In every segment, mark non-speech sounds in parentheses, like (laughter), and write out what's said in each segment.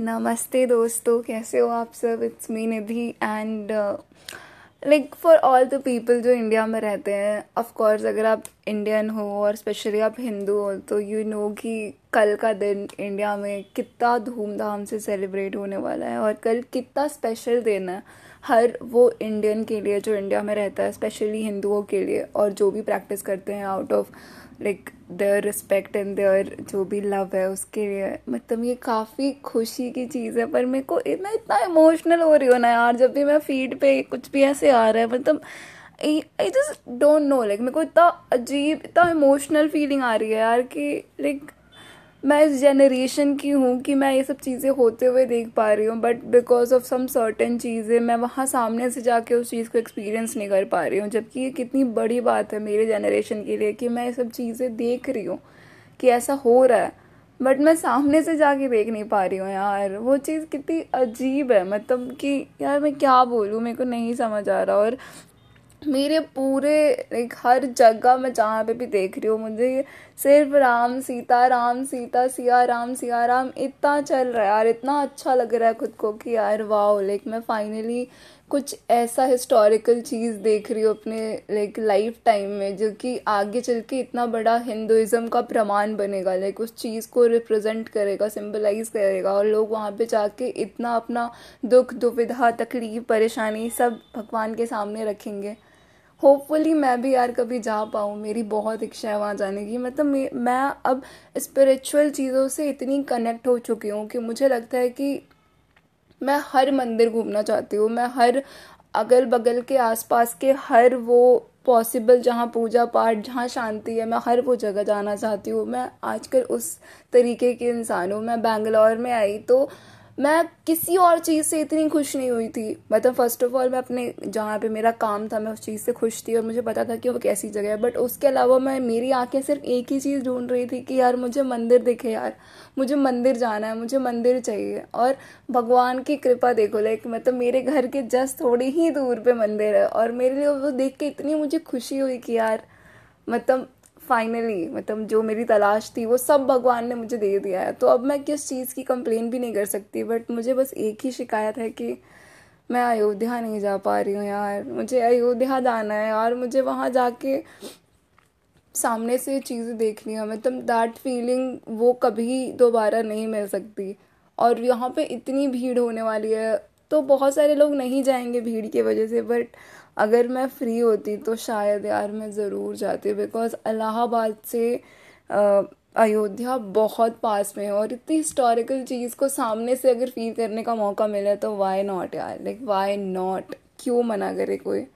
नमस्ते दोस्तों, कैसे हो आप सब? It's me Nidhi and like for all the people जो इंडिया में रहते हैं ऑफ़ कोर्स अगर आप इंडियन हो और स्पेशली आप हिंदू हो तो यू नो कि कल का दिन इंडिया में कितना धूमधाम से सेलिब्रेट होने वाला है और कल कितना स्पेशल दिन है। हर वो इंडियन के लिए जो इंडिया में रहता है स्पेशली हिंदुओं के लिए, और जो भी प्रैक्टिस करते हैं out of like their respect and their जो भी लव है उसके लिए। मतलब ये काफ़ी खुशी की चीज़ है, पर मेरे को इतना इतना इमोशनल हो रही हो ना यार, जब भी मैं फ़ीड पे कुछ भी ऐसे आ रहा है मतलब I just don't know like मेरे को इतना अजीब, इतना इमोशनल फीलिंग आ रही है यार कि लाइक मैं इस जनरेशन की हूँ कि मैं ये सब चीज़ें होते हुए देख पा रही हूँ but because of some certain चीज़ें, मैं वहाँ सामने से जाके उस चीज़ को एक्सपीरियंस नहीं कर पा रही हूँ। जबकि ये कितनी बड़ी बात है मेरे जनरेशन के लिए कि मैं ये सब चीज़ें देख रही हूँ कि ऐसा हो रहा है। बट मैं सामने से जाके देख नहीं पा रही हूँ यार। वो चीज़ कितनी अजीब है मतलब कि यार मैं क्या बोलूँ, मेरे को नहीं समझ आ रहा। और मेरे पूरे लाइक हर जगह मैं जहाँ पे भी देख रही हूँ, मुझे सिर्फ़ राम सीता राम सीता, सिया, राम सिया, राम, इतना चल रहा है यार, इतना अच्छा लग रहा है खुद को कि यार वाह लाइक मैं फाइनली कुछ ऐसा हिस्टोरिकल चीज़ देख रही हूँ अपने लाइक लाइफ टाइम में, जो कि आगे चल के इतना बड़ा हिंदुज़म का प्रमाण बनेगा लाइक उस चीज़ को रिप्रेजेंट करेगा सिंबलाइज करेगा और लोग वहाँ पे जाके इतना अपना दुख, दुविधा, तकलीफ़, परेशानी सब भगवान के सामने रखेंगे। होपफुली मैं भी यार कभी जा पाऊँ, मेरी बहुत इच्छा है वहाँ जाने की। मतलब मैं अब स्पिरिचुअल चीज़ों से इतनी कनेक्ट हो चुकी हूँ कि मुझे लगता है कि मैं हर मंदिर घूमना चाहती हूँ। मैं हर अगल बगल के आसपास के हर वो पॉसिबल जहाँ पूजा पाठ, जहाँ शांति है, मैं हर वो जगह जाना चाहती हूँ। मैं आजकल उस तरीके की इंसान हूँ। मैं बैंगलोर में आई तो मैं किसी और चीज़ से इतनी खुश नहीं हुई थी। मतलब फ़र्स्ट ऑफ़ ऑल मैं अपने, जहाँ पे मेरा काम था, मैं उस चीज़ से खुश थी और मुझे पता था कि वो कैसी जगह है। बट उसके अलावा मैं, मेरी आँखें सिर्फ़ एक ही चीज़ ढूंढ रही थी कि यार मुझे मंदिर दिखे यार। मुझे मंदिर जाना है, मुझे मंदिर चाहिए। और भगवान की कृपा देखो लाइक मतलब मेरे घर के जस्ट थोड़ी ही दूर पे मंदिर है। और मेरे लिए वो देख के इतनी मुझे खुशी हुई कि यार मतलब फाइनली मतलब जो मेरी तलाश थी, वो सब भगवान ने मुझे दे दिया है। तो अब मैं किस चीज़ की कंप्लेन भी नहीं कर सकती बट मुझे बस एक ही शिकायत है कि मैं अयोध्या नहीं जा पा रही हूँ यार। मुझे अयोध्या जाना है यार मुझे वहाँ जाके सामने से चीज़ें देखनी है। मतलब दैट फीलिंग वो कभी दोबारा नहीं मिल सकती। और यहाँ पे इतनी भीड़ होने वाली है तो बहुत सारे लोग नहीं जाएँगे भीड़ की वजह से बट अगर मैं फ्री होती तो शायद यार मैं ज़रूर जाती बिकॉज़ अलाहाबाद से अयोध्या बहुत पास में है और इतनी हिस्टोरिकल चीज़ को सामने से अगर फील करने का मौका मिला तो वाई नॉट यार? लाइक वाई नॉट क्यों मना करे कोई?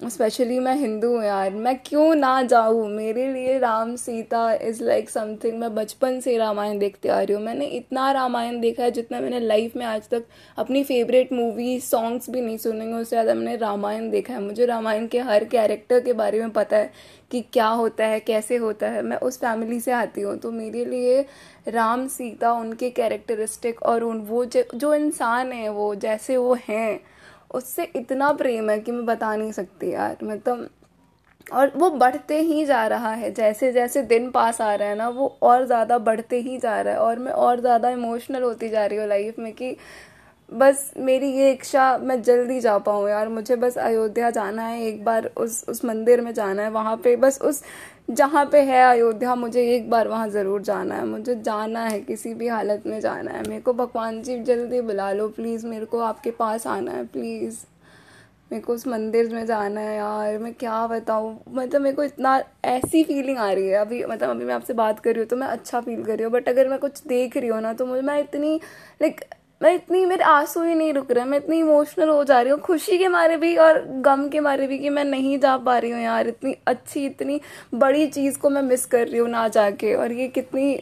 स्पेशली मैं हिंदू हूँ यार। मैं क्यों ना जाऊँ? मेरे लिए Ram Sita is like something मैं बचपन से रामायण देखते आ रही हूँ। मैंने इतना रामायण देखा है जितना मैंने लाइफ में आज तक अपनी फेवरेट मूवी सॉन्ग्स भी नहीं सुनेंगे उससे ज़्यादा मैंने रामायण देखा है। मुझे रामायण के हर कैरेक्टर के बारे में पता है कि क्या होता है, कैसे होता है। मैं उस फैमिली से आती हूँ। तो मेरे लिए राम सीता उनके कैरेक्टरिस्टिक और उन वो जो इंसान है वो जैसे वो हैं। उससे इतना प्रेम है कि मैं बता नहीं सकती यार मतलब और वो बढ़ते ही जा रहा है, जैसे जैसे दिन पास आ रहा है ना, वो और ज़्यादा बढ़ते ही जा रहा है, और मैं और ज़्यादा इमोशनल होती जा रही हूँ लाइफ में कि बस मेरी ये इच्छा मैं जल्दी जा पाऊँ यार, मुझे बस अयोध्या जाना है, एक बार उस उस मंदिर में जाना है, वहाँ पे बस उस जहाँ पे है अयोध्या, मुझे एक बार वहाँ ज़रूर जाना है। मुझे जाना है, किसी भी हालत में जाना है। मेरे को भगवान जी, जल्दी बुला लो प्लीज़ मेरे को आपके पास आना है प्लीज़ मेरे को उस मंदिर में जाना है यार, मैं क्या बताऊँ? मतलब मेरे को इतना ऐसी फीलिंग आ रही है। अभी मतलब अभी मैं आपसे बात कर रही हूँ तो मैं अच्छा फील कर रही हूँ बट अगर मैं कुछ देख रही हूँ ना तो मुझे, मैं इतनी लाइक मैं इतनी, मेरे आँसू ही नहीं रुक रहे, मैं इतनी इमोशनल हो जा रही हूँ, खुशी के मारे भी और गम के मारे भी कि मैं नहीं जा पा रही हूँ यार। इतनी अच्छी, इतनी बड़ी चीज़ को मैं मिस कर रही हूँ ना जाके। और ये कितनी,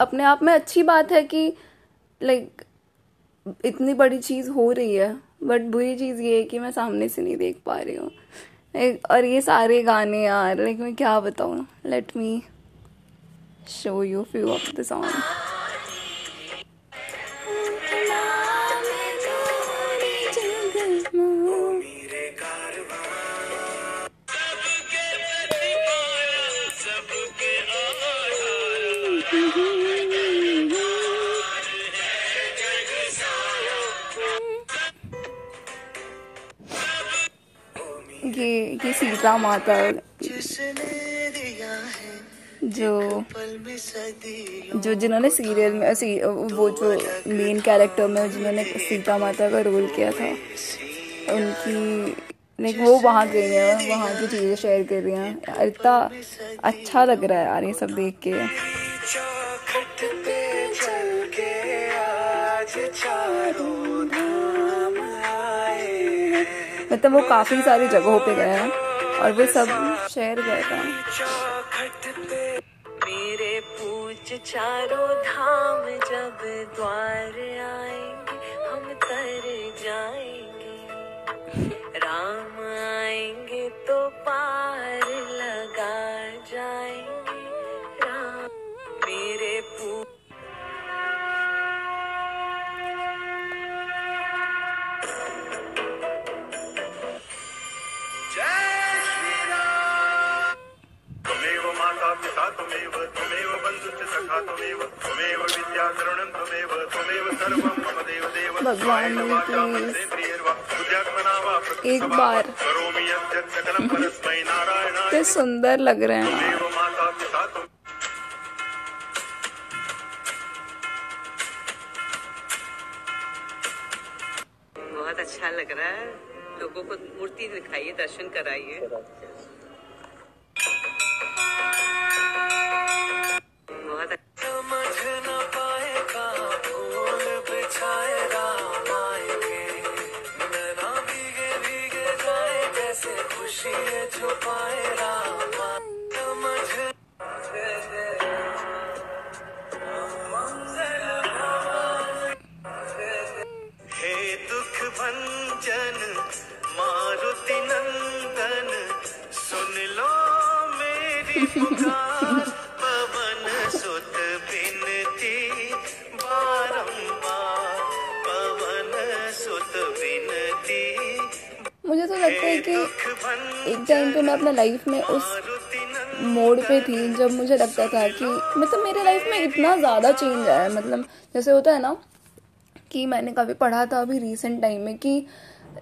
अपने आप में अच्छी बात है कि लाइक इतनी बड़ी चीज़ हो रही है बट बुरी चीज़ ये है कि मैं सामने से नहीं देख पा रही हूँ। और ये सारे गाने यार लाइक मैं क्या बताऊँ? Let me show you few of the song कि सीता माता जो जो जिन्होंने सीरियल में सी, वो जो मेन कैरेक्टर में जिन्होंने सीता माता का रोल किया था उनकी लाइक वो वहाँ गई हैं वहाँ की चीज़ें शेयर कर रही हैं। इतना अच्छा लग रहा है यार ये सब देख के। मतलब वो काफ़ी सारी जगहों पे गया और वो सब शहर गए था। मेरे पूछ चारों धाम जब द्वार आएँगे, हम तर जाएँगे। राम आएँगे तो पार एक बार। कितने सुंदर लग रहे हैं। बहुत अच्छा लग रहा है। लोगों को मूर्ति दिखाइए दर्शन कराइए। छुपाए राम कि एक टाइम पे मैं अपने लाइफ में उस मोड पे थी जब मुझे लगता था कि मतलब मेरे लाइफ में इतना ज़्यादा चेंज आया मतलब जैसे होता है ना कि मैंने कभी पढ़ा था अभी रिसेंट टाइम में कि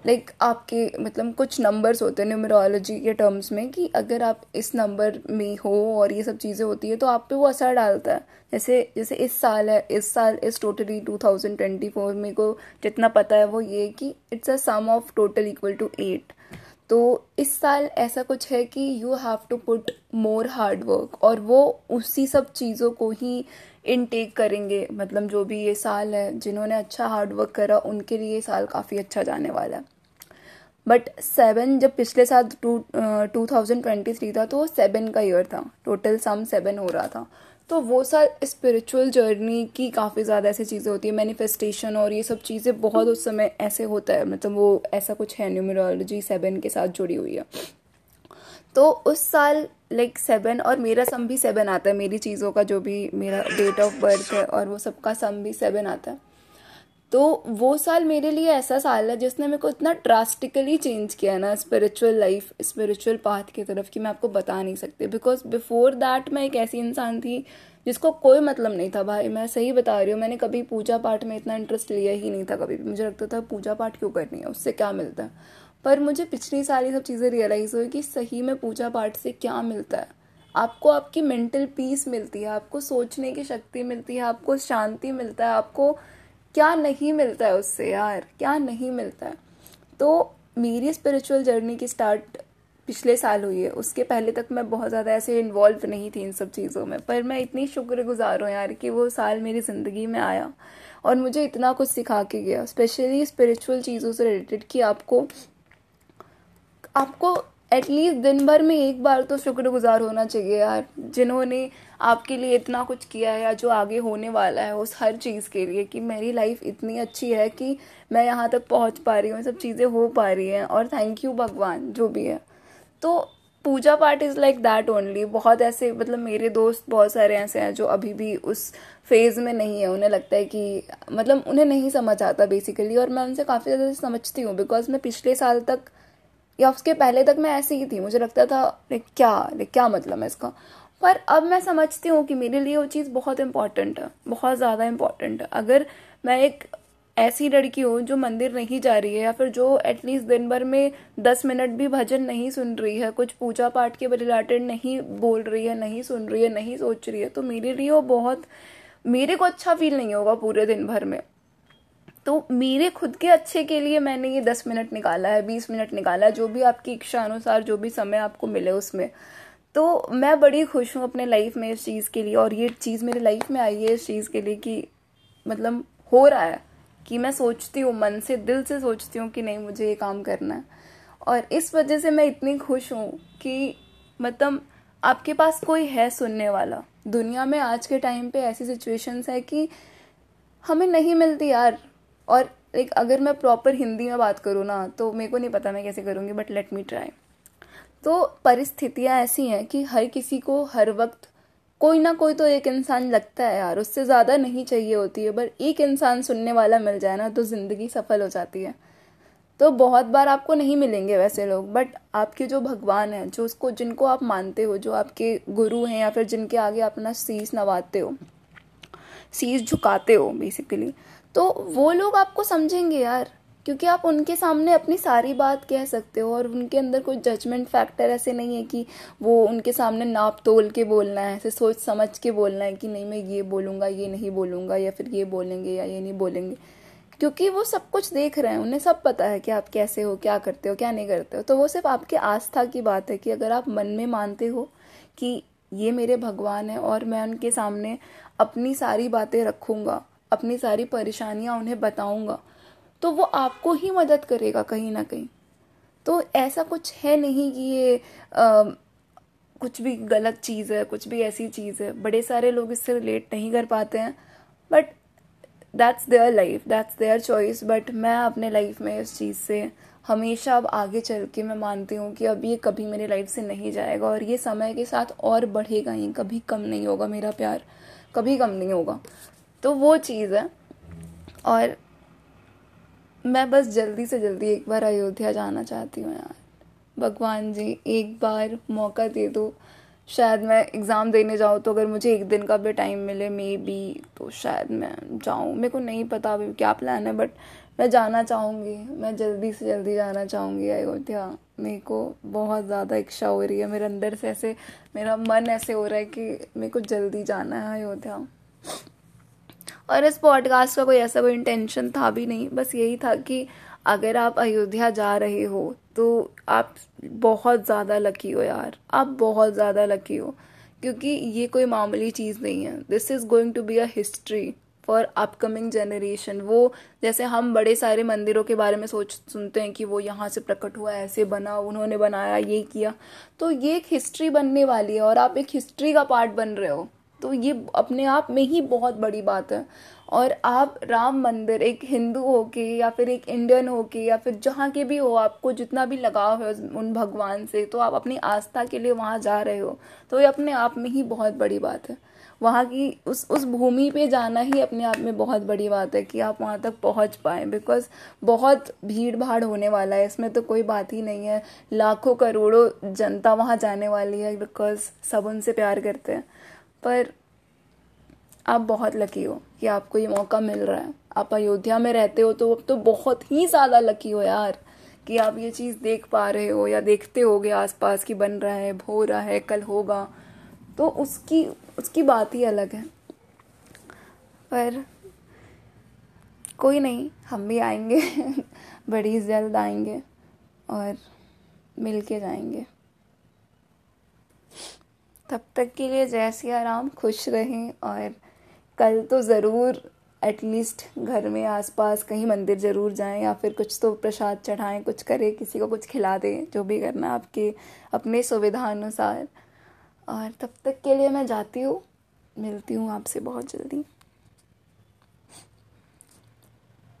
लाइक आपके मतलब कुछ नंबर्स होते हैं न्यूमरोलॉजी के टर्म्स में कि अगर आप इस नंबर में हो और ये सब चीज़ें होती है तो आप पे वो असर डालता है। जैसे जैसे इस साल है, इस साल, इस टोटली 2024 में को जितना पता है वो ये कि it's a sum of total equal to eight तो इस साल ऐसा कुछ है कि you have to put more hard work और वो उसी सब चीज़ों को ही इनटेक करेंगे। मतलब जो भी ये साल है, जिन्होंने अच्छा हार्ड वर्क करा, उनके लिए ये साल काफ़ी अच्छा जाने वाला है। बट सेवन जब पिछले साल two two thousand twenty three था तो सेवन का ईयर था। टोटल सम सेवन हो रहा था। तो वो साल स्पिरिचुअल जर्नी की काफ़ी ज़्यादा ऐसी चीज़ें होती है मैनिफेस्टेशन और ये सब चीज़ें बहुत उस समय ऐसे होता है मतलब वो ऐसा कुछ है न्यूमरोलॉजी सेवन के साथ जुड़ी हुई है। तो उस साल लाइक सेवन और मेरा सम भी सेवन आता है, मेरी चीज़ों का जो भी मेरा डेट ऑफ़ बर्थ है और वो सबका सम भी सेवन आता है। तो वो साल मेरे लिए ऐसा साल है जिसने मेरे को इतना ड्रास्टिकली चेंज किया ना स्पिरिचुअल लाइफ स्पिरिचुअल पाथ की तरफ़ कि मैं आपको बता नहीं सकती। बिकॉज़ बिफोर दैट मैं एक ऐसी इंसान थी जिसको कोई मतलब नहीं था भाई। मैं सही बता रही हूँ, मैंने कभी पूजा पाठ में इतना इंटरेस्ट लिया ही नहीं था कभी भी। मुझे लगता था पूजा पाठ क्यों करनी है, उससे क्या मिलता है? पर मुझे पिछली सारी सब चीज़ें रियलाइज़ हुई कि सही में पूजा पाठ से क्या मिलता है। आपको आपकी मेंटल पीस मिलती है, आपको सोचने की शक्ति मिलती है, आपको शांति मिलता है, आपको क्या नहीं मिलता है उससे यार? क्या नहीं मिलता है? तो मेरी स्पिरिचुअल जर्नी की स्टार्ट पिछले साल हुई है। उसके पहले तक मैं बहुत ज़्यादा ऐसे इन्वॉल्व नहीं थी इन सब चीज़ों में। पर मैं इतनी शुक्रगुजार हूँ यार कि वो साल मेरी ज़िंदगी में आया और मुझे इतना कुछ सिखा के गया। स्पेशली स्पिरिचुअल चीज़ों से रिलेटेड कि आपको आपको एटलीस्ट दिन भर में एक बार तो शुक्रगुजार होना चाहिए यार, जिन्होंने आपके लिए इतना कुछ किया है या जो आगे होने वाला है उस हर चीज़ के लिए कि मेरी लाइफ इतनी अच्छी है कि मैं यहाँ तक पहुँच पा रही हूँ सब चीज़ें हो पा रही हैं और थैंक यू भगवान, जो भी है। तो पूजा पाठ इज़ लाइक दैट ओनली बहुत ऐसे मतलब मेरे दोस्त बहुत सारे ऐसे हैं जो अभी भी उस फ़ेज़ में नहीं है। उन्हें लगता है कि मतलब उन्हें नहीं समझ आता बेसिकली और मैं उनसे काफ़ी ज़्यादा समझती हूँ बिकॉज़ मैं पिछले साल तक या उसके पहले तक मैं ऐसी ही थी, मुझे लगता था लाइक क्या लाइक क्या मतलब है इसका? पर अब मैं समझती हूँ कि मेरे लिए वो चीज़ बहुत इंपॉर्टेंट है, बहुत ज़्यादा इंपॉर्टेंट है। अगर मैं एक ऐसी लड़की हूँ जो मंदिर नहीं जा रही है या फिर जो एटलीस्ट दिन भर में दस मिनट भी भजन नहीं सुन रही है, कुछ पूजा पाठ के रिलेटेड नहीं बोल रही है, नहीं सुन रही है, नहीं सोच रही है तो मेरे लिए वो बहुत, मेरे को अच्छा फील नहीं होगा पूरे दिन भर में। तो मेरे खुद के अच्छे के लिए मैंने ये दस मिनट निकाला है, बीस मिनट निकाला है, जो भी आपकी इच्छा अनुसार, जो भी समय आपको मिले उसमें। तो मैं बड़ी खुश हूँ अपने लाइफ में इस चीज़ के लिए और ये चीज़ मेरी लाइफ में आई है इस चीज़ के लिए कि मतलब हो रहा है कि मैं सोचती हूँ, मन से, दिल से सोचती हूँ कि नहीं, मुझे ये काम करना है। और इस वजह से मैं इतनी खुश हूँ कि मतलब आपके पास कोई है सुनने वाला। दुनिया में आज के टाइम पे ऐसी सिचुएशंस है कि हमें नहीं मिलती यार। और लाइक अगर मैं प्रॉपर हिंदी में बात करूँ ना तो मेरे को नहीं पता मैं कैसे करूँगी बट लेट मी ट्राई तो परिस्थितियाँ ऐसी हैं कि हर किसी को हर वक्त कोई ना कोई तो एक इंसान लगता है यार, उससे ज़्यादा नहीं चाहिए होती है, पर एक इंसान सुनने वाला मिल जाए ना तो ज़िंदगी सफल हो जाती है। तो बहुत बार आपको नहीं मिलेंगे वैसे लोग बट आपके जो भगवान हैं, जो उसको, जिनको आप मानते हो, जो आपके गुरु हैं या फिर जिनके आगे अपना शीस नवाते हो शीस झुकाते हो बेसिकली तो वो लोग आपको समझेंगे यार, क्योंकि आप उनके सामने अपनी सारी बात कह सकते हो और उनके अंदर कोई जजमेंट फैक्टर ऐसे नहीं है कि वो उनके सामने नाप तोल के बोलना है, ऐसे सोच समझ के बोलना है कि नहीं मैं ये बोलूँगा, ये नहीं बोलूँगा, या फिर ये बोलेंगे या ये नहीं बोलेंगे। क्योंकि वो सब कुछ देख रहे हैं, उन्हें सब पता है कि आप कैसे हो, क्या करते हो, क्या नहीं करते हो। तो वो सिर्फ़ आपके आस्था की बात है कि अगर आप मन में मानते हो कि ये मेरे भगवान है और मैं उनके सामने अपनी सारी बातें रखूँगा अपनी सारी परेशानियाँ उन्हें बताऊँगा तो वो आपको ही मदद करेगा कहीं ना कहीं। तो ऐसा कुछ है नहीं कि ये आ, कुछ भी गलत चीज़ है कुछ भी ऐसी चीज़ है। बड़े सारे लोग इससे रिलेट नहीं कर पाते हैं but that's their life that's their choice but मैं अपने लाइफ में इस चीज़ से हमेशा अब आगे चल के मैं मानती हूँ कि अब ये कभी मेरी लाइफ से नहीं जाएगा और ये समय के साथ और बढ़ेगा ही कभी कम नहीं होगा मेरा प्यार कभी कम नहीं होगा। तो वो चीज़ है। और मैं बस जल्दी से जल्दी एक बार अयोध्या जाना चाहती हूँ यार। भगवान जी, एक बार मौका दे दो। शायद मैं एग्ज़ाम देने जाऊँ तो अगर मुझे एक दिन का भी टाइम मिले, मे बी तो शायद मैं जाऊँ। मेरे को नहीं पता अभी क्या प्लान है, बट मैं जाना चाहूँगी। मैं जल्दी से जल्दी जाना चाहूँगी अयोध्या। मेरे को बहुत ज़्यादा इच्छा हो रही है। मेरे अंदर से ऐसे, मेरा मन ऐसे हो रहा है कि मेरे को जल्दी जाना है अयोध्या। और इस पॉडकास्ट का कोई ऐसा कोई इंटेंशन था भी नहीं। बस यही था कि अगर आप अयोध्या जा रहे हो तो आप बहुत ज़्यादा लकी हो यार। आप बहुत ज़्यादा लकी हो, क्योंकि ये कोई मामूली चीज़ नहीं है। This is going to be a history for upcoming generation वो जैसे हम बड़े सारे मंदिरों के बारे में सोच, सुनते हैं कि वो यहाँ से प्रकट हुआ, ऐसे बना, उन्होंने बनाया, ये किया। तो ये एक हिस्ट्री बनने वाली है और आप एक हिस्ट्री का पार्ट बन रहे हो। तो ये अपने आप में ही बहुत बड़ी बात है। और आप राम मंदिर, एक हिंदू हो के या फिर एक इंडियन हो के या फिर जहाँ के भी हो, आपको जितना भी लगाव है उन भगवान से तो आप अपनी आस्था के लिए वहाँ जा रहे हो तो ये अपने आप में ही बहुत बड़ी बात है। वहाँ की उस उस भूमि पे जाना ही अपने आप में बहुत बड़ी बात है कि आप वहाँ तक पहुँच पाएँ बिकॉज़ बहुत भीड़ भाड़ होने वाला है। इसमें तो कोई बात ही नहीं है। लाखों करोड़ों जनता वहाँ जाने वाली है बिकॉज़ सब उनसे प्यार करते हैं। पर आप बहुत लकी हो कि आपको ये मौका मिल रहा है। आप अयोध्या में रहते हो तो अब तो बहुत ही ज़्यादा लकी हो यार कि आप ये चीज़ देख पा रहे हो या देखते हो होगे आसपास की बन रहा है, हो रहा है, कल होगा। तो उसकी उसकी बात ही अलग है। पर कोई नहीं, हम भी आएँगे, (laughs) बड़ी जल्द आएँगे और मिल के जाएँगे। तब तक के लिए जय सिया राम खुश रहें और कल तो ज़रूर एटलीस्ट घर में आसपास कहीं मंदिर ज़रूर जाएँ या फिर कुछ तो प्रसाद चढ़ाएँ, कुछ करें, किसी को कुछ खिला दें, जो भी करना आपके, अपने सुविधा अनुसार और तब तक के लिए मैं जाती हूँ। मिलती हूँ आपसे बहुत जल्दी।